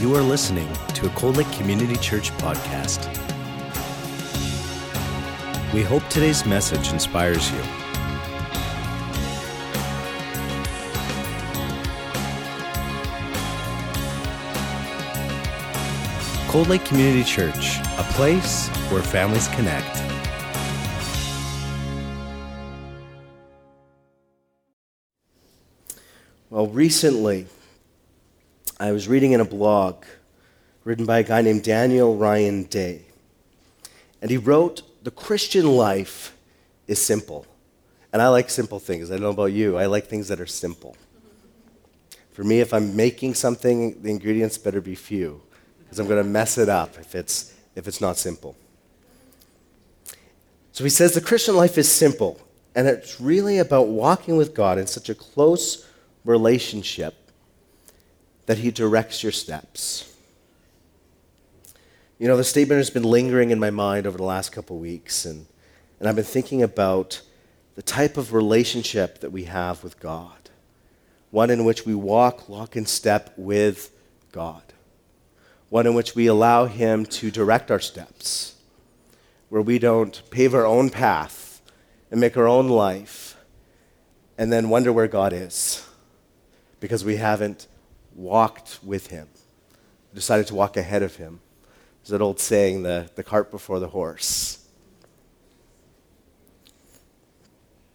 You are listening to a Cold Lake Community Church podcast. We hope today's message inspires you. Cold Lake Community Church, a place where families connect. Well, recently, I was reading in a blog written by a guy named Daniel Ryan Day. And he wrote, The Christian life is simple. And I like simple things. I don't know about you, I like things that are simple. For me, if I'm making something, the ingredients better be few, because I'm going to mess it up if it's, if it's not simple. So he says the Christian life is simple, and it's really about walking with God in such a close relationship that He directs your steps. You know, the statement has been lingering in my mind over the last couple weeks, and, and I've been thinking about the type of relationship that we have with God. One in which we walk lock in step with God, one in which we allow Him to direct our steps, where we don't pave our own path and make our own life and then wonder where God is because we haven't walked with him, decided to walk ahead of him. There's that old saying, the, the cart before the horse.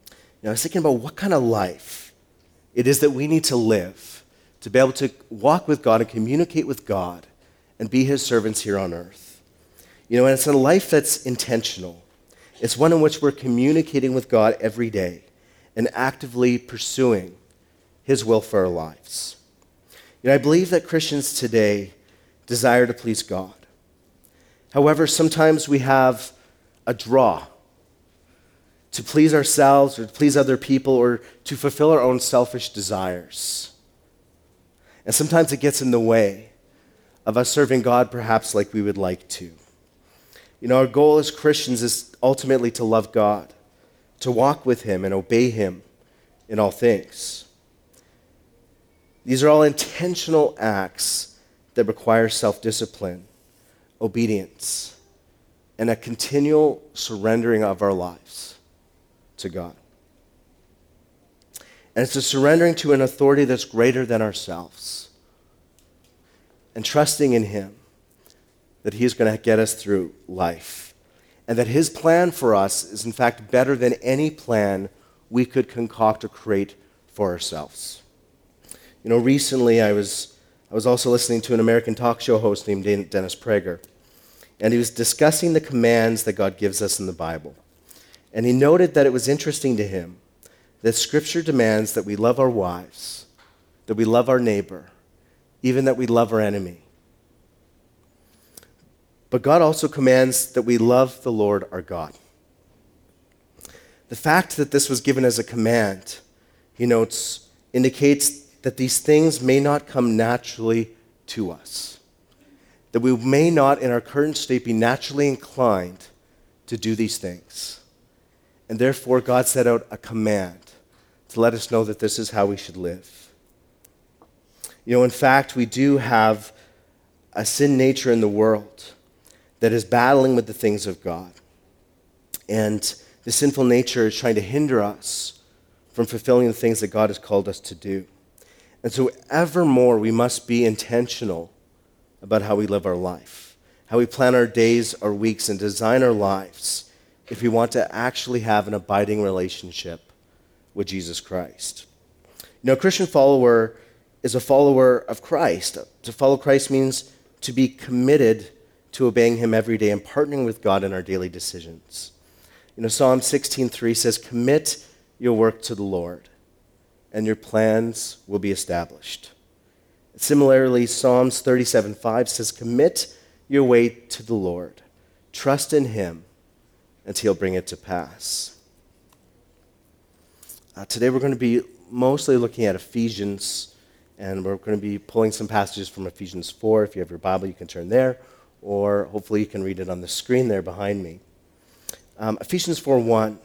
You know, I was thinking about what kind of life it is that we need to live to be able to walk with God and communicate with God and be his servants here on earth. You know, and it's a life that's intentional. It's one in which we're communicating with God every day and actively pursuing his will for our lives. Know, I believe that Christians today desire to please God. However, sometimes we have a draw to please ourselves or to please other people or to fulfill our own selfish desires. And sometimes it gets in the way of us serving God perhaps like we would like to. You know, our goal as Christians is ultimately to love God, to walk with Him and obey Him in all things. These are all intentional acts that require self discipline, obedience, and a continual surrendering of our lives to God. And it's a surrendering to an authority that's greater than ourselves and trusting in Him that He's going to get us through life. And that His plan for us is, in fact, better than any plan we could concoct or create for ourselves. You know, recently I was, I was also listening to an American talk show host named Dennis Prager, and he was discussing the commands that God gives us in the Bible. And he noted that it was interesting to him that Scripture demands that we love our wives, that we love our neighbor, even that we love our enemy. But God also commands that we love the Lord our God. The fact that this was given as a command, he notes, indicates that these things may not come naturally to us. That we may not, in our current state, be naturally inclined to do these things. And therefore, God set out a command to let us know that this is how we should live. You know, in fact, we do have a sin nature in the world that is battling with the things of God. And the sinful nature is trying to hinder us from fulfilling the things that God has called us to do. And so, evermore, we must be intentional about how we live our life, how we plan our days, our weeks, and design our lives if we want to actually have an abiding relationship with Jesus Christ. You know, a Christian follower is a follower of Christ. To follow Christ means to be committed to obeying him every day and partnering with God in our daily decisions. You know, Psalm 16:3 says, "Commit your work to the Lord." And your plans will be established. Similarly, Psalms 37:5 says, Commit your way to the Lord, trust in Him, and He'll bring it to pass. Uh, today we're going to be mostly looking at Ephesians, and we're going to be pulling some passages from Ephesians 4. If you have your Bible, you can turn there, or hopefully you can read it on the screen there behind me. Um, Ephesians 4 1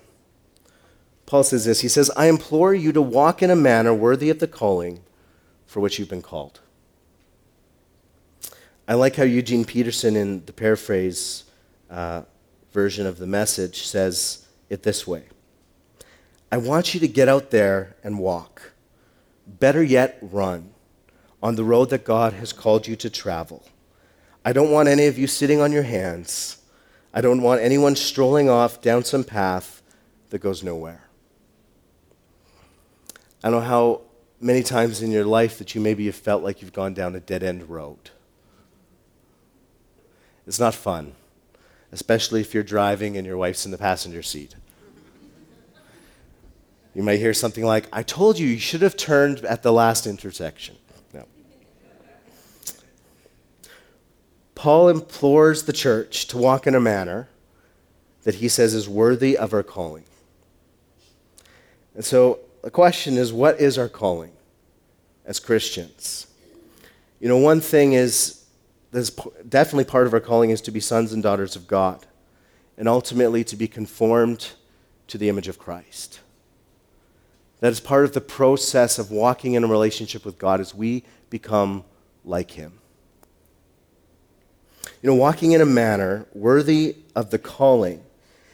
Paul says this He says, I implore you to walk in a manner worthy of the calling for which you've been called. I like how Eugene Peterson, in the paraphrase uh, version of the message, says it this way I want you to get out there and walk. Better yet, run on the road that God has called you to travel. I don't want any of you sitting on your hands. I don't want anyone strolling off down some path that goes nowhere. I don't know how many times in your life that you maybe have felt like you've gone down a dead end road. It's not fun, especially if you're driving and your wife's in the passenger seat. You might hear something like, I told you you should have turned at the last intersection. No. Paul implores the church to walk in a manner that he says is worthy of our calling. And so the question is what is our calling as Christians? You know, one thing is, that's definitely part of our calling is to be sons and daughters of God and ultimately to be conformed to the image of Christ. That is part of the process of walking in a relationship with God as we become like Him. You know, walking in a manner worthy of the calling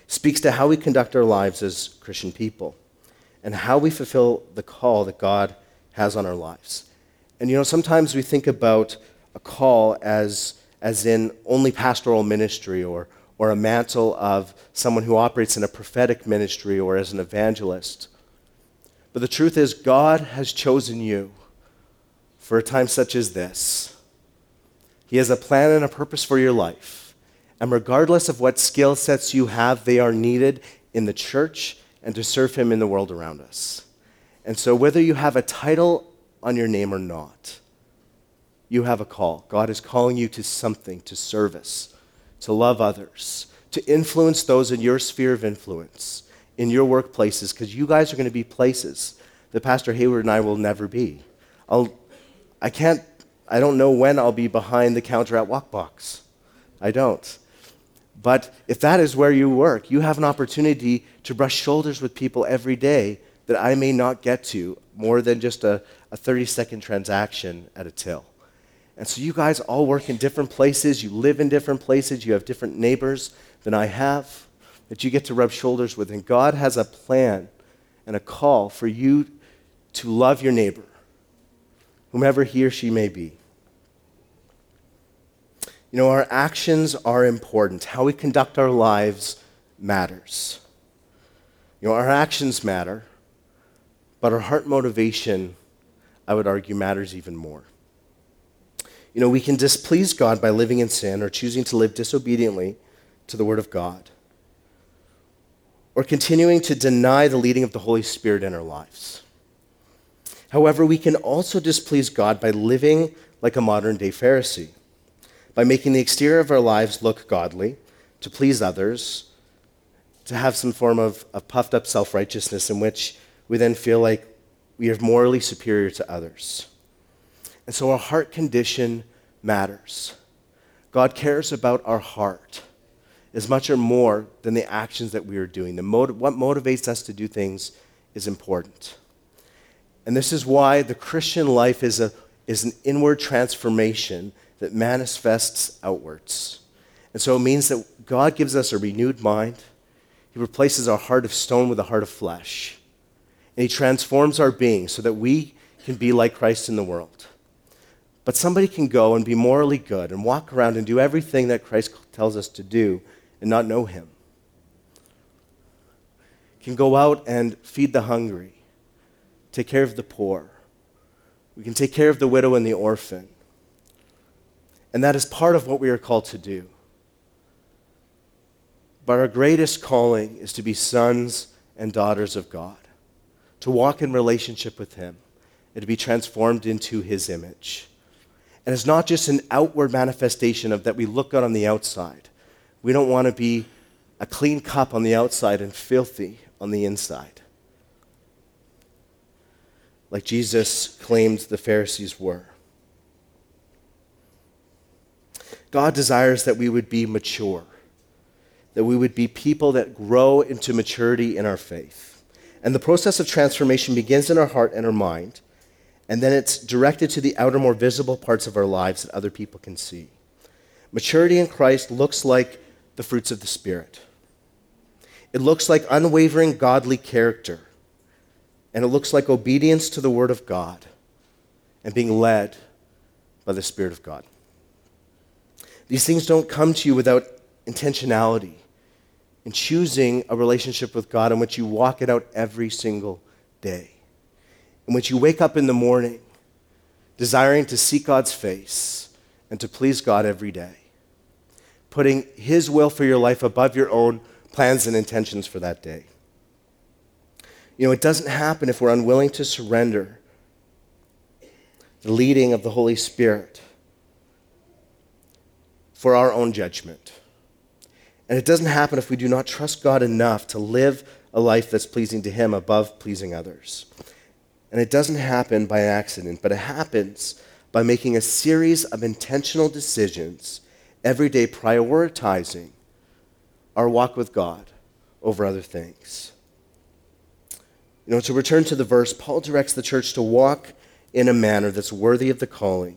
speaks to how we conduct our lives as Christian people and how we fulfill the call that God has on our lives. And you know, sometimes we think about a call as, as in only pastoral ministry or, or a mantle of someone who operates in a prophetic ministry or as an evangelist. But the truth is, God has chosen you for a time such as this. He has a plan and a purpose for your life. And regardless of what skill sets you have, they are needed in the church and to serve Him in the world around us. And so, whether you have a title on your name or not, you have a call. God is calling you to something, to service, to love others, to influence those in your sphere of influence in your workplaces because you guys are going to be places that Pastor Hayward and I will never be. I'll, I can't, I don't know when I'll be behind the counter at Wok Box. I don't. But if that is where you work, you have an opportunity to brush shoulders with people every day that I may not get to more than just a, a 30 second transaction at a till. And so you guys all work in different places, you live in different places, you have different neighbors than I have that you get to rub shoulders with. And God has a plan and a call for you to love your neighbor, whomever he or she may be. You know, our actions are important. How we conduct our lives matters. You know, our actions matter, but our heart motivation, I would argue, matters even more. You know, we can displease God by living in sin or choosing to live disobediently to the Word of God or continuing to deny the leading of the Holy Spirit in our lives. However, we can also displease God by living like a modern day Pharisee, by making the exterior of our lives look godly, to please others, to have some form of, of puffed up self righteousness in which we then feel like we are morally superior to others. And so our heart condition matters. God cares about our heart as much or more than the actions that we are doing. The motiv- what motivates us to do things is important. And this is why the Christian life is, a, is an inward transformation that manifests outwards. And so it means that God gives us a renewed mind. He replaces our heart of stone with a heart of flesh. And He transforms our being so that we can be like Christ in the world. But somebody can go and be morally good and walk around and do everything that Christ tells us to do and not know Him. Can go out and feed the hungry, take care of the poor. We can take care of the widow and the orphan. And that is part of what we are called to do. But our greatest calling is to be sons and daughters of God, to walk in relationship with Him, and to be transformed into His image. And it's not just an outward manifestation of that we look good on the outside, we don't want to be a clean cup on the outside and filthy on the inside. Like Jesus claimed the Pharisees were. God desires that we would be mature, that we would be people that grow into maturity in our faith. And the process of transformation begins in our heart and our mind, and then it's directed to the outer, more visible parts of our lives that other people can see. Maturity in Christ looks like the fruits of the Spirit. It looks like unwavering godly character. And it looks like obedience to the Word of God and being led by the Spirit of God. These things don't come to you without intentionality in choosing a relationship with God in which you walk it out every single day, in which you wake up in the morning desiring to seek God's face and to please God every day, putting His will for your life above your own plans and intentions for that day. You know, it doesn't happen if we're unwilling to surrender the leading of the Holy Spirit for our own judgment. And it doesn't happen if we do not trust God enough to live a life that's pleasing to Him above pleasing others. And it doesn't happen by accident, but it happens by making a series of intentional decisions every day, prioritizing our walk with God over other things. You know, to return to the verse, Paul directs the church to walk in a manner that's worthy of the calling,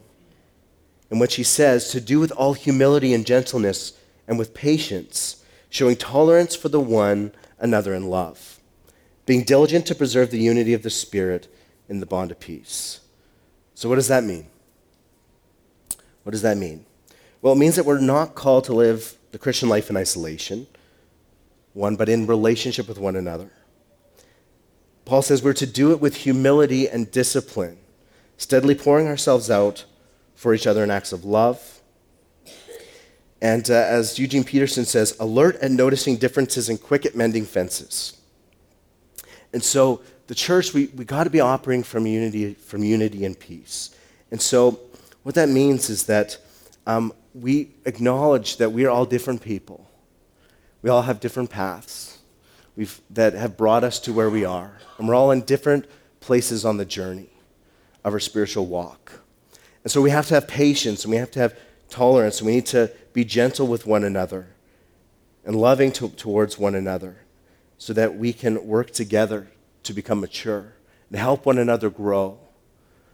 in which he says, to do with all humility and gentleness and with patience, showing tolerance for the one another in love, being diligent to preserve the unity of the Spirit in the bond of peace. So, what does that mean? What does that mean? Well, it means that we're not called to live the Christian life in isolation, one, but in relationship with one another. Paul says we're to do it with humility and discipline, steadily pouring ourselves out for each other in acts of love. And uh, as Eugene Peterson says, alert at noticing differences and quick at mending fences. And so the church, we, we got to be operating from unity, from unity and peace. And so, what that means is that um, we acknowledge that we are all different people. We all have different paths we've, that have brought us to where we are. And we're all in different places on the journey of our spiritual walk. And so, we have to have patience and we have to have tolerance we need to be gentle with one another and loving to, towards one another so that we can work together to become mature and help one another grow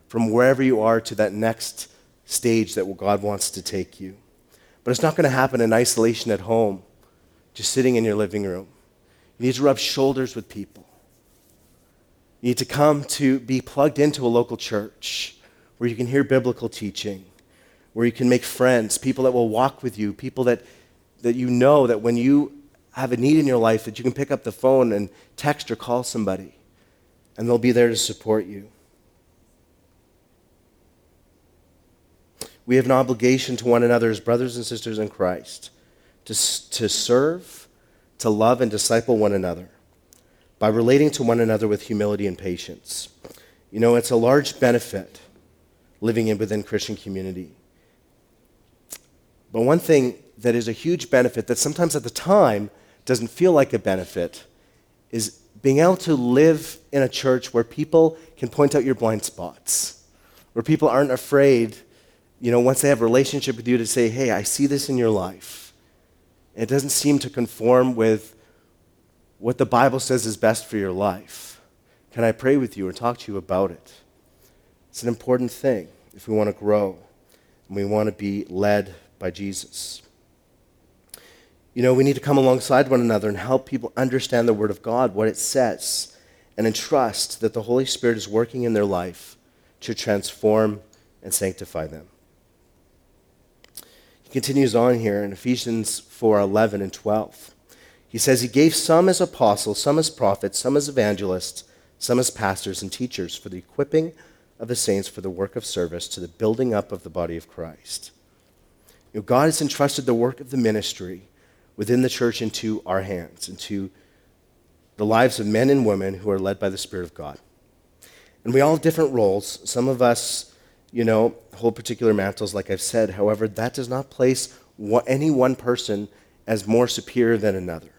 from wherever you are to that next stage that God wants to take you. But it's not going to happen in isolation at home, just sitting in your living room. You need to rub shoulders with people. You need to come to be plugged into a local church where you can hear biblical teaching, where you can make friends, people that will walk with you, people that, that you know that when you have a need in your life that you can pick up the phone and text or call somebody, and they'll be there to support you. We have an obligation to one another as brothers and sisters in Christ to, to serve, to love, and disciple one another by relating to one another with humility and patience. You know, it's a large benefit living in within Christian community. But one thing that is a huge benefit that sometimes at the time doesn't feel like a benefit is being able to live in a church where people can point out your blind spots, where people aren't afraid, you know, once they have a relationship with you to say, hey, I see this in your life. it doesn't seem to conform with what the Bible says is best for your life. Can I pray with you or talk to you about it? It's an important thing if we want to grow and we want to be led by Jesus. You know, we need to come alongside one another and help people understand the Word of God, what it says, and entrust that the Holy Spirit is working in their life to transform and sanctify them. He continues on here in Ephesians 4 11 and 12. He says, He gave some as apostles, some as prophets, some as evangelists, some as pastors and teachers for the equipping of the saints for the work of service to the building up of the body of Christ. Know, God has entrusted the work of the ministry within the church into our hands, into the lives of men and women who are led by the Spirit of God. And we all have different roles. Some of us, you know, hold particular mantles, like I've said. However, that does not place any one person as more superior than another.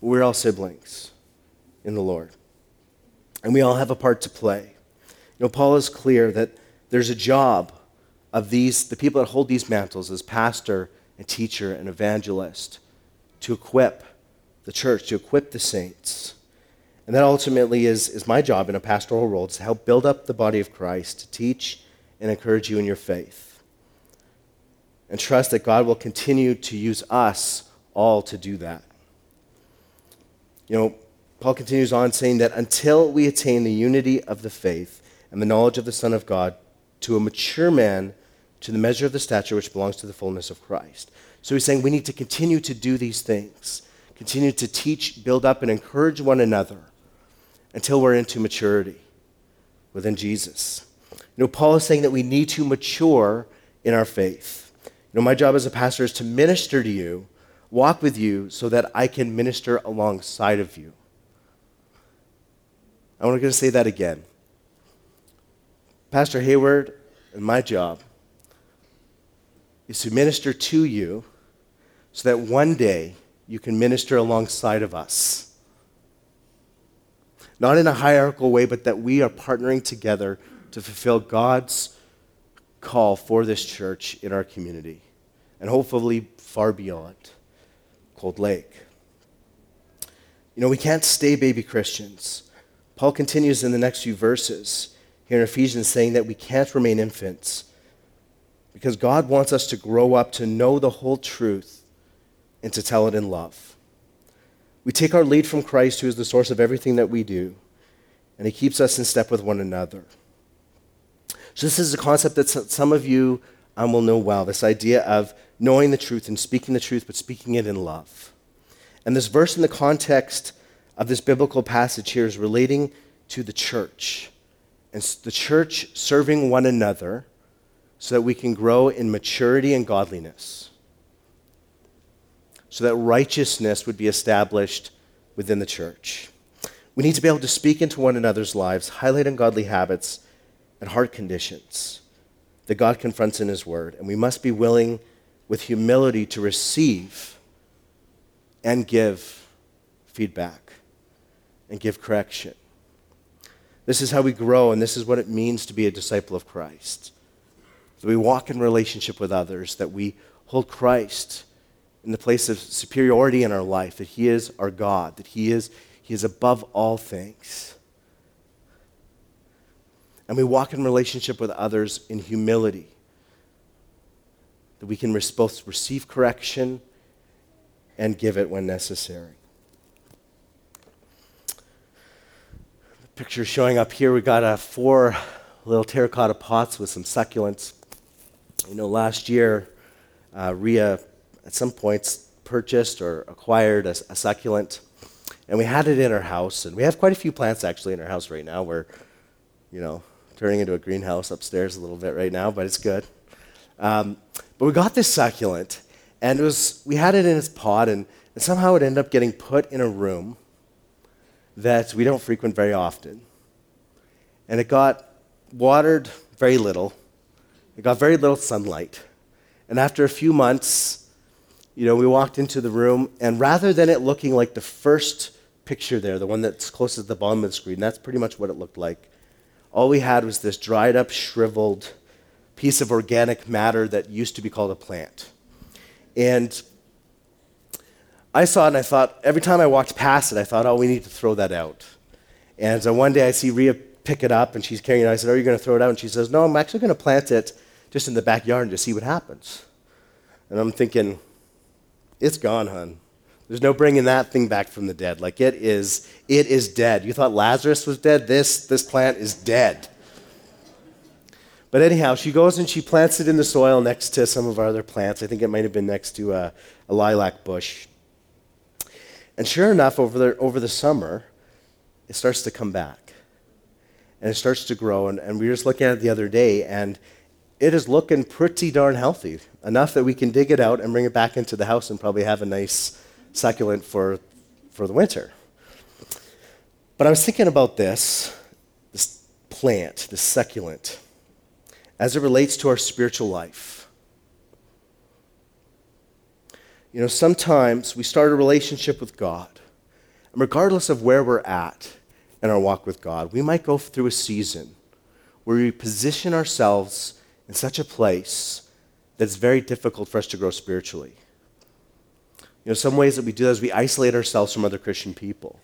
We're all siblings in the Lord. And we all have a part to play. You know, Paul is clear that there's a job of these, the people that hold these mantles as pastor and teacher and evangelist, to equip the church, to equip the saints. And that ultimately is, is my job in a pastoral role to help build up the body of Christ, to teach and encourage you in your faith. and trust that God will continue to use us all to do that. You know, Paul continues on saying that until we attain the unity of the faith and the knowledge of the Son of God to a mature man, to the measure of the stature which belongs to the fullness of Christ. So he's saying we need to continue to do these things, continue to teach, build up, and encourage one another until we're into maturity within Jesus. You know, Paul is saying that we need to mature in our faith. You know, my job as a pastor is to minister to you, walk with you, so that I can minister alongside of you. I want to go to say that again. Pastor Hayward and my job is to minister to you so that one day you can minister alongside of us. Not in a hierarchical way, but that we are partnering together to fulfill God's call for this church in our community and hopefully far beyond Cold Lake. You know, we can't stay baby Christians. Paul continues in the next few verses here in Ephesians saying that we can't remain infants because God wants us to grow up to know the whole truth and to tell it in love. We take our lead from Christ, who is the source of everything that we do, and He keeps us in step with one another. So, this is a concept that some of you um, will know well this idea of knowing the truth and speaking the truth, but speaking it in love. And this verse, in the context of this biblical passage here, is relating to the church and the church serving one another so that we can grow in maturity and godliness, so that righteousness would be established within the church. We need to be able to speak into one another's lives, highlight ungodly habits and heart conditions that God confronts in His Word. And we must be willing, with humility, to receive and give feedback and give correction. This is how we grow, and this is what it means to be a disciple of Christ that we walk in relationship with others, that we hold Christ in the place of superiority in our life, that He is our God, that He is, he is above all things. And we walk in relationship with others in humility, that we can both receive correction and give it when necessary. The picture showing up here, we got uh, four little terracotta pots with some succulents. You know, last year, uh, Ria at some points purchased or acquired a, a, succulent, and we had it in our house. And we have quite a few plants actually in our house right now. We're, you know, turning into a greenhouse upstairs a little bit right now, but it's good. Um, but we got this succulent, and it was we had it in its pot, and, and somehow it ended up getting put in a room that we don't frequent very often, and it got watered very little it got very little sunlight. And after a few months, you know, we walked into the room, and rather than it looking like the first picture there, the one that's closest to the bottom of the screen, that's pretty much what it looked like. All we had was this dried up, shriveled piece of organic matter that used to be called a plant. And I saw it and I thought, every time I walked past it, I thought, oh, we need to throw that out. And so one day I see Ria pick it up and she's carrying it. I said, Are you going to throw it out? And she says, No, I'm actually going to plant it just in the backyard and just see what happens. And I'm thinking, it's gone, hun. There's no bringing that thing back from the dead. Like it is, it is dead. You thought Lazarus was dead? This, this plant is dead. But anyhow, she goes and she plants it in the soil next to some of our other plants. I think it might have been next to a, a lilac bush. And sure enough, over the, over the summer, it starts to come back. And it starts to grow. And, and we were just looking at it the other day, and it is looking pretty darn healthy, enough that we can dig it out and bring it back into the house and probably have a nice succulent for, for the winter. But I was thinking about this, this plant, this succulent, as it relates to our spiritual life. You know, sometimes we start a relationship with God, and regardless of where we're at in our walk with God, we might go through a season where we position ourselves in such a place that it's very difficult for us to grow spiritually. You know, some ways that we do that is we isolate ourselves from other Christian people.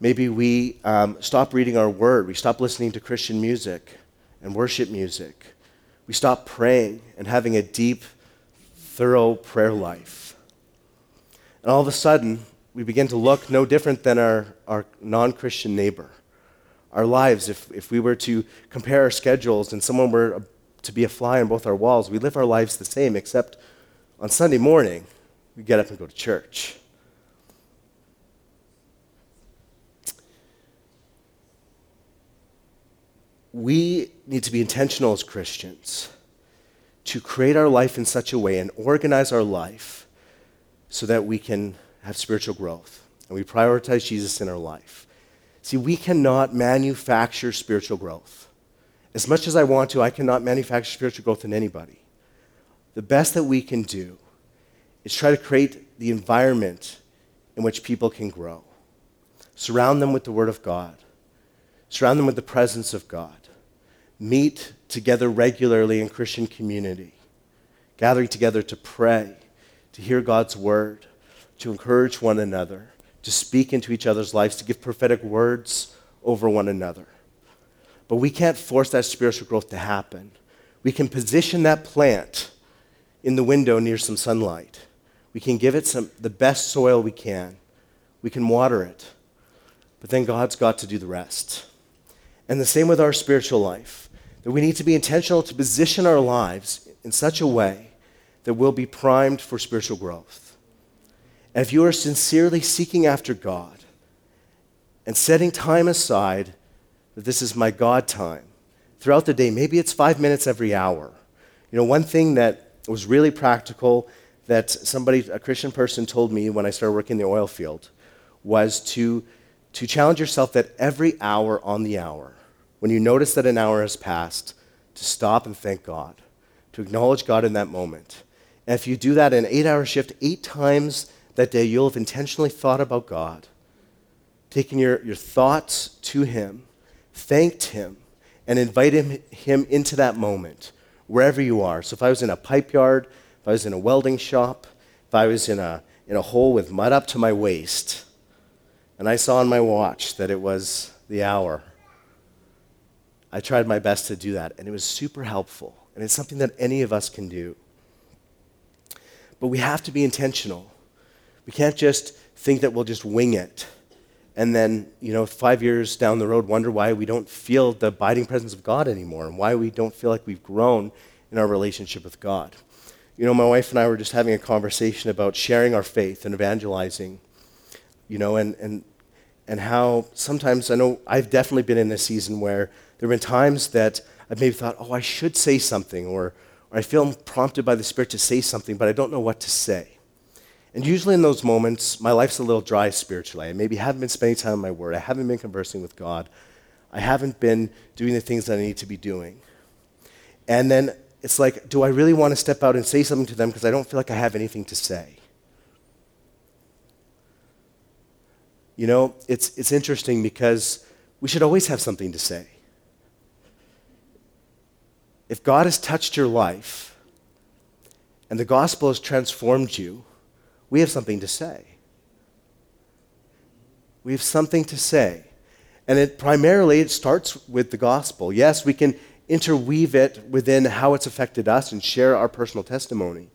Maybe we um, stop reading our word, we stop listening to Christian music and worship music. We stop praying and having a deep, thorough prayer life. And all of a sudden, we begin to look no different than our, our non Christian neighbor. Our lives, if, if we were to compare our schedules and someone were to be a fly on both our walls, we live our lives the same, except on Sunday morning, we get up and go to church. We need to be intentional as Christians to create our life in such a way and organize our life so that we can have spiritual growth and we prioritize Jesus in our life. See, we cannot manufacture spiritual growth. As much as I want to, I cannot manufacture spiritual growth in anybody. The best that we can do is try to create the environment in which people can grow. Surround them with the Word of God, surround them with the presence of God. Meet together regularly in Christian community, gathering together to pray, to hear God's Word to encourage one another, to speak into each other's lives, to give prophetic words over one another. But we can't force that spiritual growth to happen. We can position that plant in the window near some sunlight. We can give it some, the best soil we can. We can water it. But then God's got to do the rest. And the same with our spiritual life, that we need to be intentional to position our lives in such a way that we'll be primed for spiritual growth. And if you are sincerely seeking after God and setting time aside, that this is my God time, throughout the day, maybe it's five minutes every hour. You know, one thing that was really practical that somebody, a Christian person, told me when I started working in the oil field was to, to challenge yourself that every hour on the hour, when you notice that an hour has passed, to stop and thank God, to acknowledge God in that moment. And if you do that in an eight hour shift, eight times that day you'll have intentionally thought about God, taken your, your thoughts to Him, thanked Him, and invited him, him into that moment, wherever you are. So if I was in a pipe yard, if I was in a welding shop, if I was in a, in a hole with mud up to my waist, and I saw on my watch that it was the hour, I tried my best to do that, and it was super helpful. And it's something that any of us can do. But we have to be intentional. We can't just think that we'll just wing it and then, you know, five years down the road, wonder why we don't feel the abiding presence of God anymore and why we don't feel like we've grown in our relationship with God. You know, my wife and I were just having a conversation about sharing our faith and evangelizing, you know, and, and, and how sometimes I know I've definitely been in a season where there have been times that I've maybe thought, oh, I should say something, or, or I feel prompted by the Spirit to say something, but I don't know what to say. And usually in those moments, my life's a little dry spiritually. I maybe haven't been spending time in my word. I haven't been conversing with God. I haven't been doing the things that I need to be doing. And then it's like, do I really want to step out and say something to them because I don't feel like I have anything to say? You know, it's, it's interesting because we should always have something to say. If God has touched your life and the gospel has transformed you, we have something to say. We have something to say. And it primarily it starts with the gospel. Yes, we can interweave it within how it's affected us and share our personal testimony.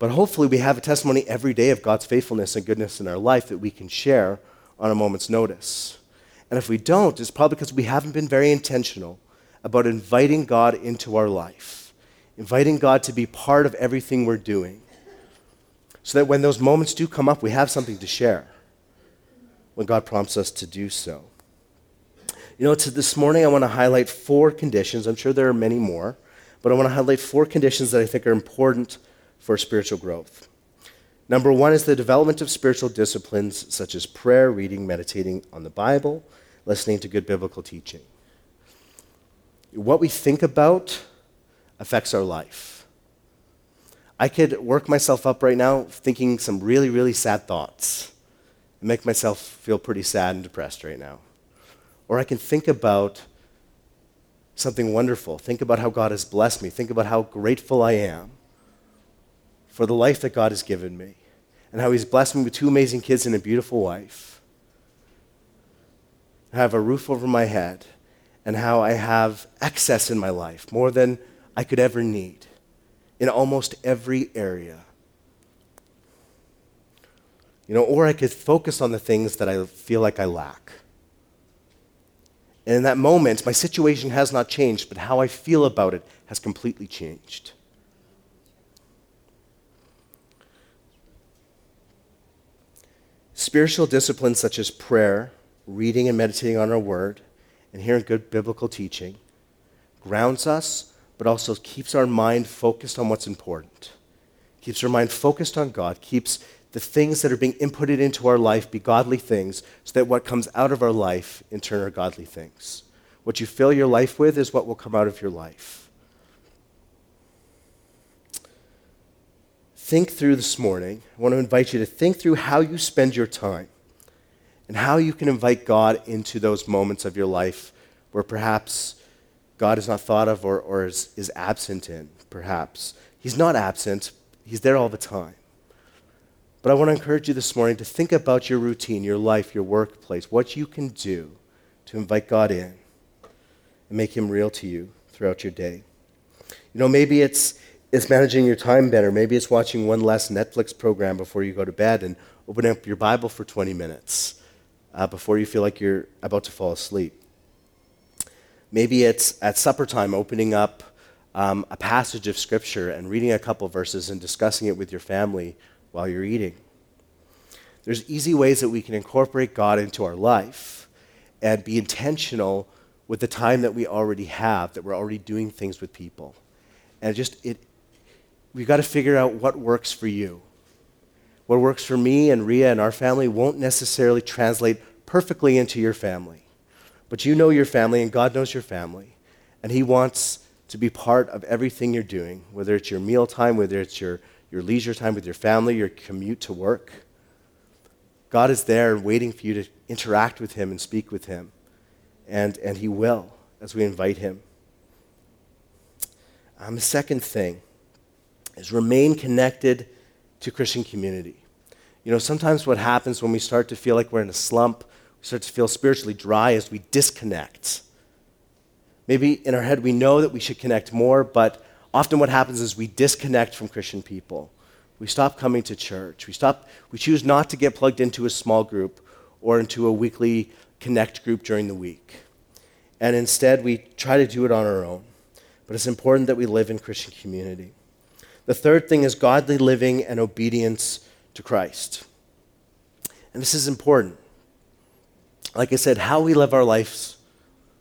But hopefully we have a testimony every day of God's faithfulness and goodness in our life that we can share on a moment's notice. And if we don't, it's probably because we haven't been very intentional about inviting God into our life, inviting God to be part of everything we're doing so that when those moments do come up, we have something to share when God prompts us to do so. You know, to this morning, I want to highlight four conditions. I'm sure there are many more, but I want to highlight four conditions that I think are important for spiritual growth. Number one is the development of spiritual disciplines such as prayer, reading, meditating on the Bible, listening to good biblical teaching. What we think about affects our life. I could work myself up right now thinking some really, really sad thoughts and make myself feel pretty sad and depressed right now. Or I can think about something wonderful, think about how God has blessed me, think about how grateful I am for the life that God has given me and how He's blessed me with two amazing kids and a beautiful wife. I have a roof over my head and how I have excess in my life, more than I could ever need in almost every area. You know, or I could focus on the things that I feel like I lack. And in that moment, my situation has not changed, but how I feel about it has completely changed. Spiritual disciplines such as prayer, reading and meditating on our word, and hearing good biblical teaching grounds us, but also keeps our mind focused on what's important. Keeps our mind focused on God, keeps the things that are being inputted into our life be godly things, so that what comes out of our life, in turn, are godly things. What you fill your life with is what will come out of your life. Think through this morning. I want to invite you to think through how you spend your time and how you can invite God into those moments of your life where perhaps God is not thought of or, or is, is absent in, perhaps. He's not absent, He's there all the time. But I want to encourage you this morning to think about your routine, your life, your workplace, what you can do to invite God in and make Him real to you throughout your day. You know, maybe it's, it's managing your time better. Maybe it's watching one less Netflix program before you go to bed and opening up your Bible for 20 minutes uh, before you feel like you're about to fall asleep. Maybe it's at supper time opening up um, a passage of Scripture and reading a couple verses and discussing it with your family while you're eating. There's easy ways that we can incorporate God into our life and be intentional with the time that we already have, that we're already doing things with people. And just it we've got to figure out what works for you. What works for me and Ria and our family won't necessarily translate perfectly into your family. But you know your family and God knows your family. And He wants to be part of everything you're doing, whether it's your meal time, whether it's your your leisure time with your family, your commute to work. God is there waiting for you to interact with Him and speak with Him. And, and He will as we invite Him. Um, the second thing is remain connected to Christian community. You know, sometimes what happens when we start to feel like we're in a slump, start to feel spiritually dry as we disconnect. Maybe in our head we know that we should connect more, but often what happens is we disconnect from Christian people. We stop coming to church. We, stop, we choose not to get plugged into a small group or into a weekly connect group during the week. And instead, we try to do it on our own. But it's important that we live in Christian community. The third thing is godly living and obedience to Christ. And this is important. Like I said, how we live our lives,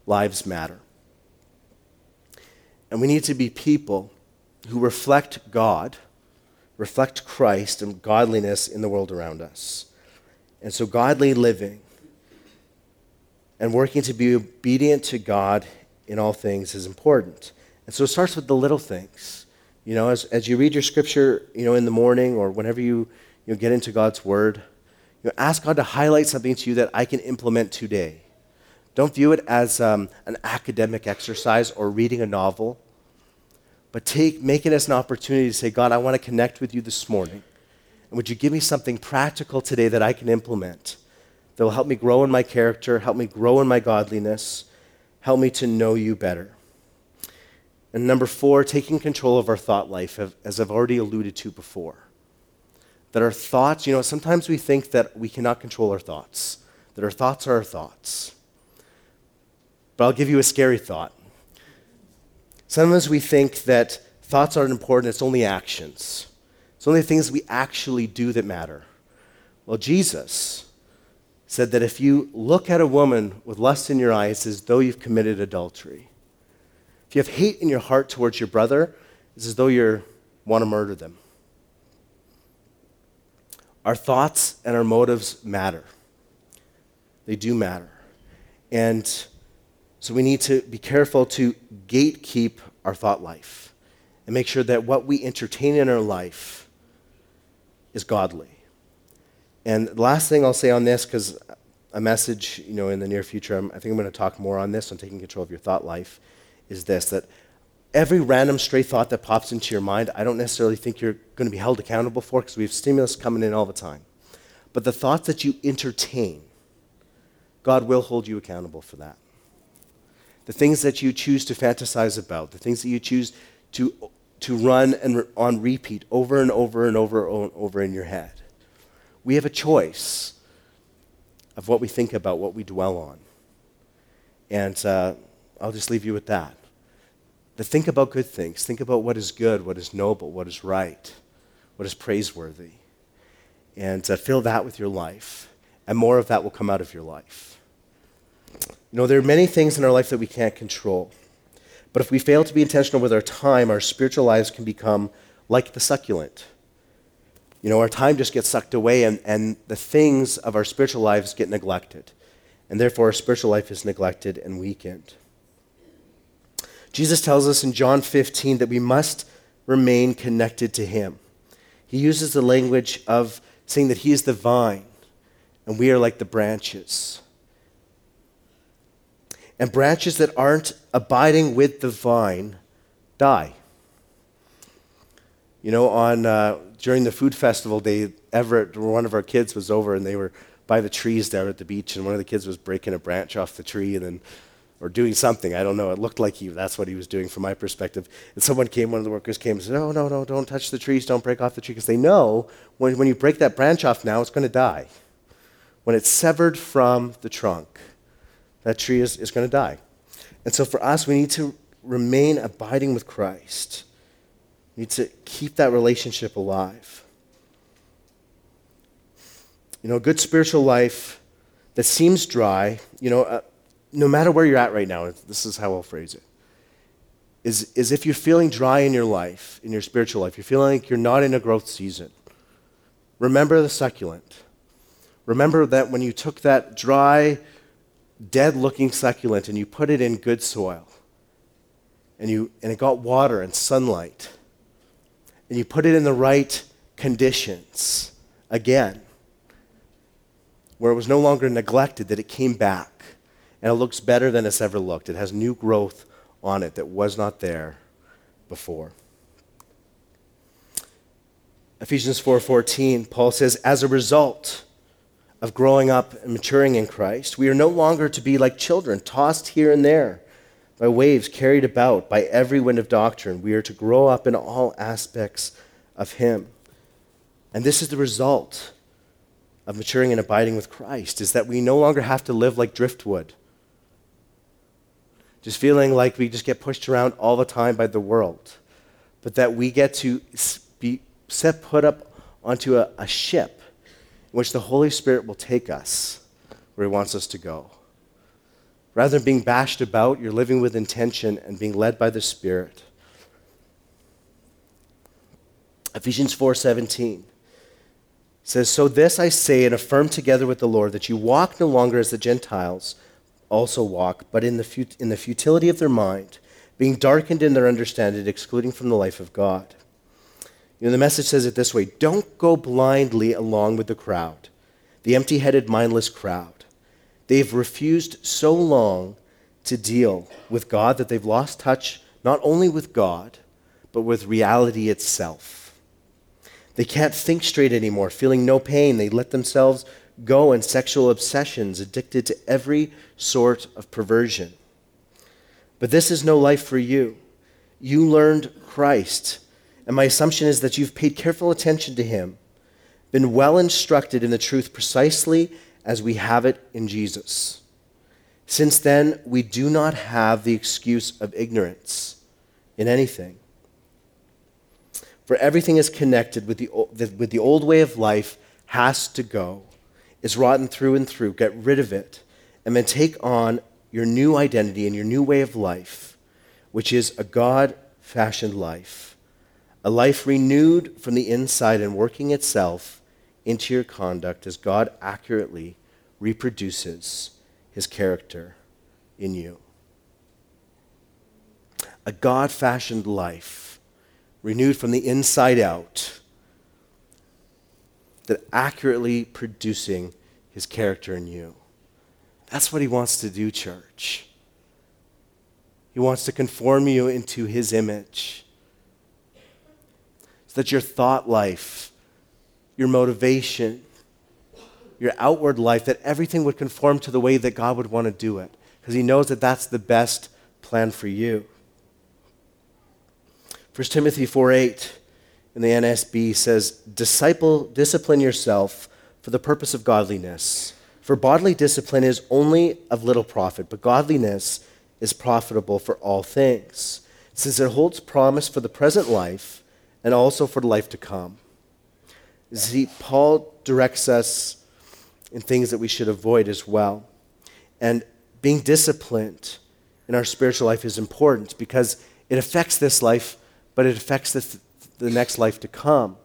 lives matter. And we need to be people who reflect God, reflect Christ and godliness in the world around us. And so, godly living and working to be obedient to God in all things is important. And so, it starts with the little things. You know, as, as you read your scripture, you know, in the morning or whenever you, you know, get into God's word, you know, ask God to highlight something to you that I can implement today. Don't view it as um, an academic exercise or reading a novel, but take, make it as an opportunity to say, God, I want to connect with you this morning. And would you give me something practical today that I can implement that will help me grow in my character, help me grow in my godliness, help me to know you better? And number four, taking control of our thought life, as I've already alluded to before. That our thoughts, you know, sometimes we think that we cannot control our thoughts, that our thoughts are our thoughts. But I'll give you a scary thought. Sometimes we think that thoughts aren't important, it's only actions. It's only things we actually do that matter. Well, Jesus said that if you look at a woman with lust in your eyes, as though you've committed adultery. If you have hate in your heart towards your brother, it's as though you want to murder them. Our thoughts and our motives matter. They do matter. And so we need to be careful to gatekeep our thought life and make sure that what we entertain in our life is godly. And the last thing I'll say on this, because a message, you know, in the near future, I'm, i think I'm going to talk more on this, on taking control of your thought life, is this, that every random stray thought that pops into your mind, I don't necessarily think you're going to be held accountable for, because we have stimulus coming in all the time. But the thoughts that you entertain, God will hold you accountable for that. the things that you choose to fantasize about, the things that you choose to, to run and on repeat over and over and over and over in your head. We have a choice of what we think about, what we dwell on. And uh, I'll just leave you with that. To think about good things. Think about what is good, what is noble, what is right, what is praiseworthy. And uh, fill that with your life. And more of that will come out of your life. You know, there are many things in our life that we can't control. But if we fail to be intentional with our time, our spiritual lives can become like the succulent. You know, our time just gets sucked away, and, and the things of our spiritual lives get neglected. And therefore, our spiritual life is neglected and weakened. Jesus tells us in John 15 that we must remain connected to Him. He uses the language of saying that He is the vine, and we are like the branches. And branches that aren't abiding with the vine die. You know, on uh, during the food festival day, Everett, one of our kids, was over and they were by the trees down at the beach, and one of the kids was breaking a branch off the tree and then or doing something. I don't know. It looked like he that's what he was doing from my perspective. And someone came, one of the workers came and said, No, no, no, don't touch the trees, don't break off the tree. Because they know when, when you break that branch off now, it's going to die. When it's severed from the trunk, that tree is, is going to die. And so for us, we need to remain abiding with Christ. We need to keep that relationship alive. You know, a good spiritual life that seems dry, you know, uh, no matter where you're at right now, this is how I'll phrase it, is, is if you're feeling dry in your life, in your spiritual life, you're feeling like you're not in a growth season, remember the succulent. Remember that when you took that dry, dead looking succulent and you put it in good soil, and, you, and it got water and sunlight, and you put it in the right conditions again, where it was no longer neglected, that it came back. And it looks better than it's ever looked. It has new growth on it that was not there before. Ephesians 4:14, Paul says, "As a result of growing up and maturing in Christ, we are no longer to be like children, tossed here and there by waves carried about by every wind of doctrine. We are to grow up in all aspects of him." And this is the result of maturing and abiding with Christ is that we no longer have to live like driftwood. Just feeling like we just get pushed around all the time by the world, but that we get to be set put up onto a, a ship in which the Holy Spirit will take us where He wants us to go. Rather than being bashed about, you're living with intention and being led by the Spirit. Ephesians 4:17 says, So this I say and affirm together with the Lord, that you walk no longer as the Gentiles also walk, but in the, fut- in the futility of their mind, being darkened in their understanding, excluding from the life of God. You know, the message says it this way Don't go blindly along with the crowd, the empty headed, mindless crowd. They've refused so long to deal with God that they've lost touch not only with God, but with reality itself. They can't think straight anymore, feeling no pain. They let themselves go in sexual obsessions, addicted to every sort of perversion. But this is no life for you. You learned Christ, and my assumption is that you've paid careful attention to him, been well instructed in the truth precisely as we have it in Jesus. Since then, we do not have the excuse of ignorance in anything. For everything is connected with the, with the old way of life, has to go, is rotten through and through. Get rid of it, and then take on your new identity and your new way of life, which is a God fashioned life, a life renewed from the inside and working itself into your conduct as God accurately reproduces his character in you. A God fashioned life renewed from the inside out, that accurately producing his character in you. That's what he wants to do, church. He wants to conform you into his image. So that your thought life, your motivation, your outward life, that everything would conform to the way that God would want to do it. because he knows that that's the best plan for you. 1 Timothy 4 8 in the NASB says, Disciple, discipline yourself for the purpose of godliness. For bodily discipline is only of little profit, but godliness is profitable for all things, since it holds promise for the present life and also for the life to come. See, Paul directs us in things that we should avoid as well. And being disciplined in our spiritual life is important because it affects this life, but it affects the, the next life to come,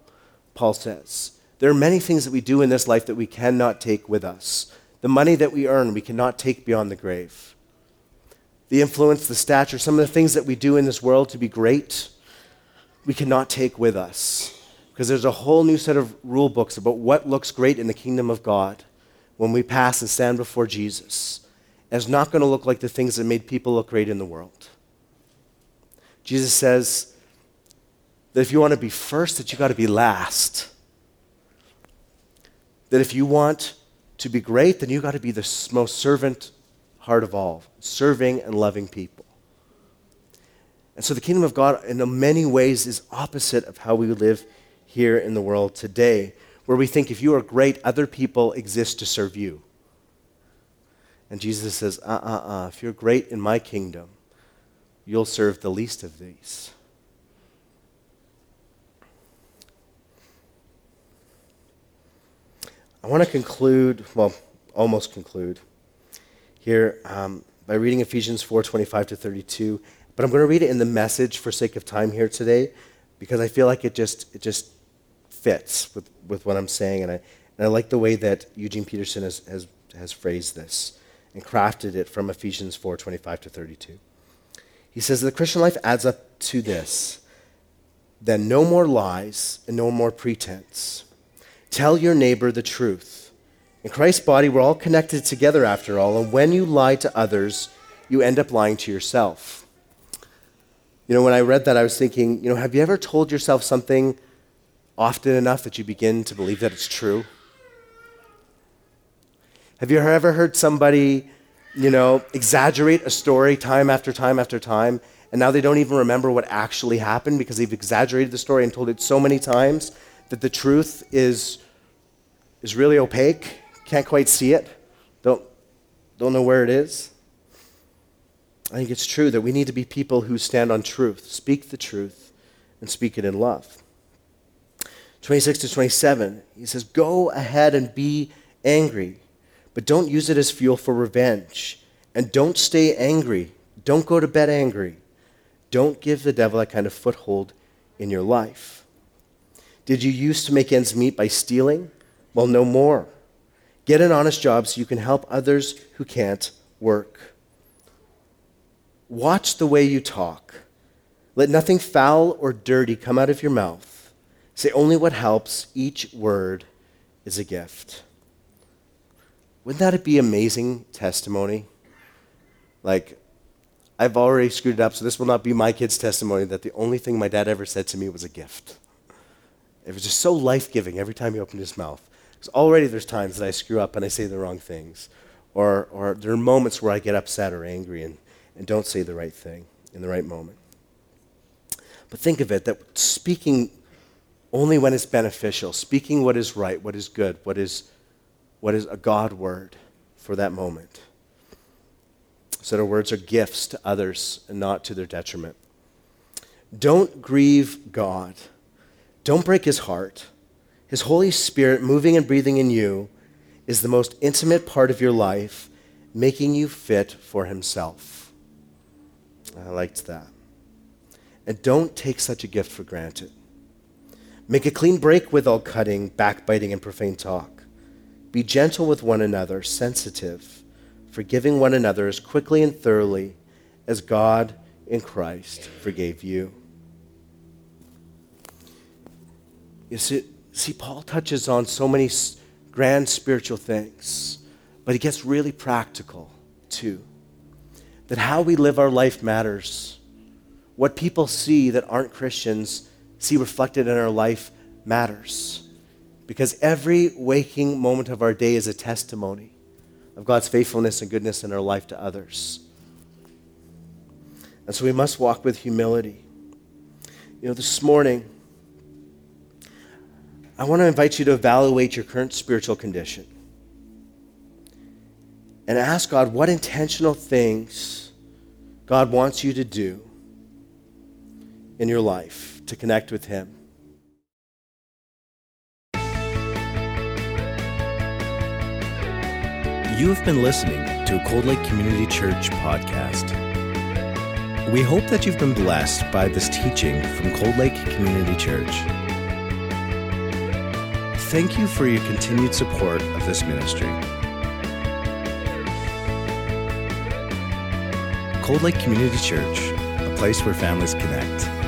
Paul says. There are many things that we do in this life that we cannot take with us. The money that we earn, we cannot take beyond the grave. The influence, the stature, some of the things that we do in this world to be great, we cannot take with us. Because there's a whole new set of rule books about what looks great in the kingdom of God when we pass and stand before Jesus. And it's not going to look like the things that made people look great in the world. Jesus says that if you want to be first, that you got to be last that if you want to be great, then you got to be the most servant heart of all, serving and loving people. And so the kingdom of God, in many ways, is opposite of how we live here in the world today, where we think if you are great, other people exist to serve you. And Jesus says, uh uh uh, if you're great in my kingdom, you'll serve the least of these. I want to conclude, well, almost conclude here um, by reading Ephesians 4 25 to 32. But I'm going to read it in the message for sake of time here today because I feel like it just, it just fits with, with what I'm saying. And I, and I like the way that Eugene Peterson has, has, has phrased this and crafted it from Ephesians 4 25 to 32. He says, The Christian life adds up to this then no more lies and no more pretense Tell your neighbor the truth. In Christ's body, we're all connected together after all, and when you lie to others, you end up lying to yourself. You know, when I read that, I was thinking, you know, have you ever told yourself something often enough that you begin to believe that it's true? Have you ever heard somebody, you know, exaggerate a story time after time after time, and now they don't even remember what actually happened because they've exaggerated the story and told it so many times that the truth is is really opaque, can't quite see it, don't, don't know where it is. I think it's true that we need to be people who stand on truth, speak the truth, and speak it in love. 26 to 27, he says, Go ahead and be angry, but don't use it as fuel for revenge. And don't stay angry. Don't go to bed angry. Don't give the devil that kind of foothold in your life. Did you used to make ends meet by stealing? Well, no more. Get an honest job so you can help others who can't work. Watch the way you talk. Let nothing foul or dirty come out of your mouth. Say only what helps. Each word is a gift. Wouldn't that be amazing testimony? Like, I've already screwed it up, so this will not be my kid's testimony that the only thing my dad ever said to me was a gift. It was just so life giving every time he opened his mouth. Because already there's times that I screw up and I say the wrong things. Or, or there are moments where I get upset or angry and, and don't say the right thing in the right moment. But think of it that speaking only when it's beneficial, speaking what is right, what is good, what is, what is a God word for that moment. So that our words are gifts to others and not to their detriment. Don't grieve God. Don't break his heart. His Holy Spirit moving and breathing in you is the most intimate part of your life, making you fit for Himself. I liked that. And don't take such a gift for granted. Make a clean break with all cutting, backbiting, and profane talk. Be gentle with one another, sensitive, forgiving one another as quickly and thoroughly as God in Christ forgave you. You see, See, Paul touches on so many grand spiritual things, but he gets really practical too. That how we live our life matters. What people see that aren't Christians see reflected in our life matters. Because every waking moment of our day is a testimony of God's faithfulness and goodness in our life to others. And so we must walk with humility. You know, this morning, I want to invite you to evaluate your current spiritual condition and ask God what intentional things God wants you to do in your life to connect with Him. You have been listening to a Cold Lake Community Church podcast. We hope that you've been blessed by this teaching from Cold Lake Community Church. Thank you for your continued support of this ministry. Cold Lake Community Church, a place where families connect.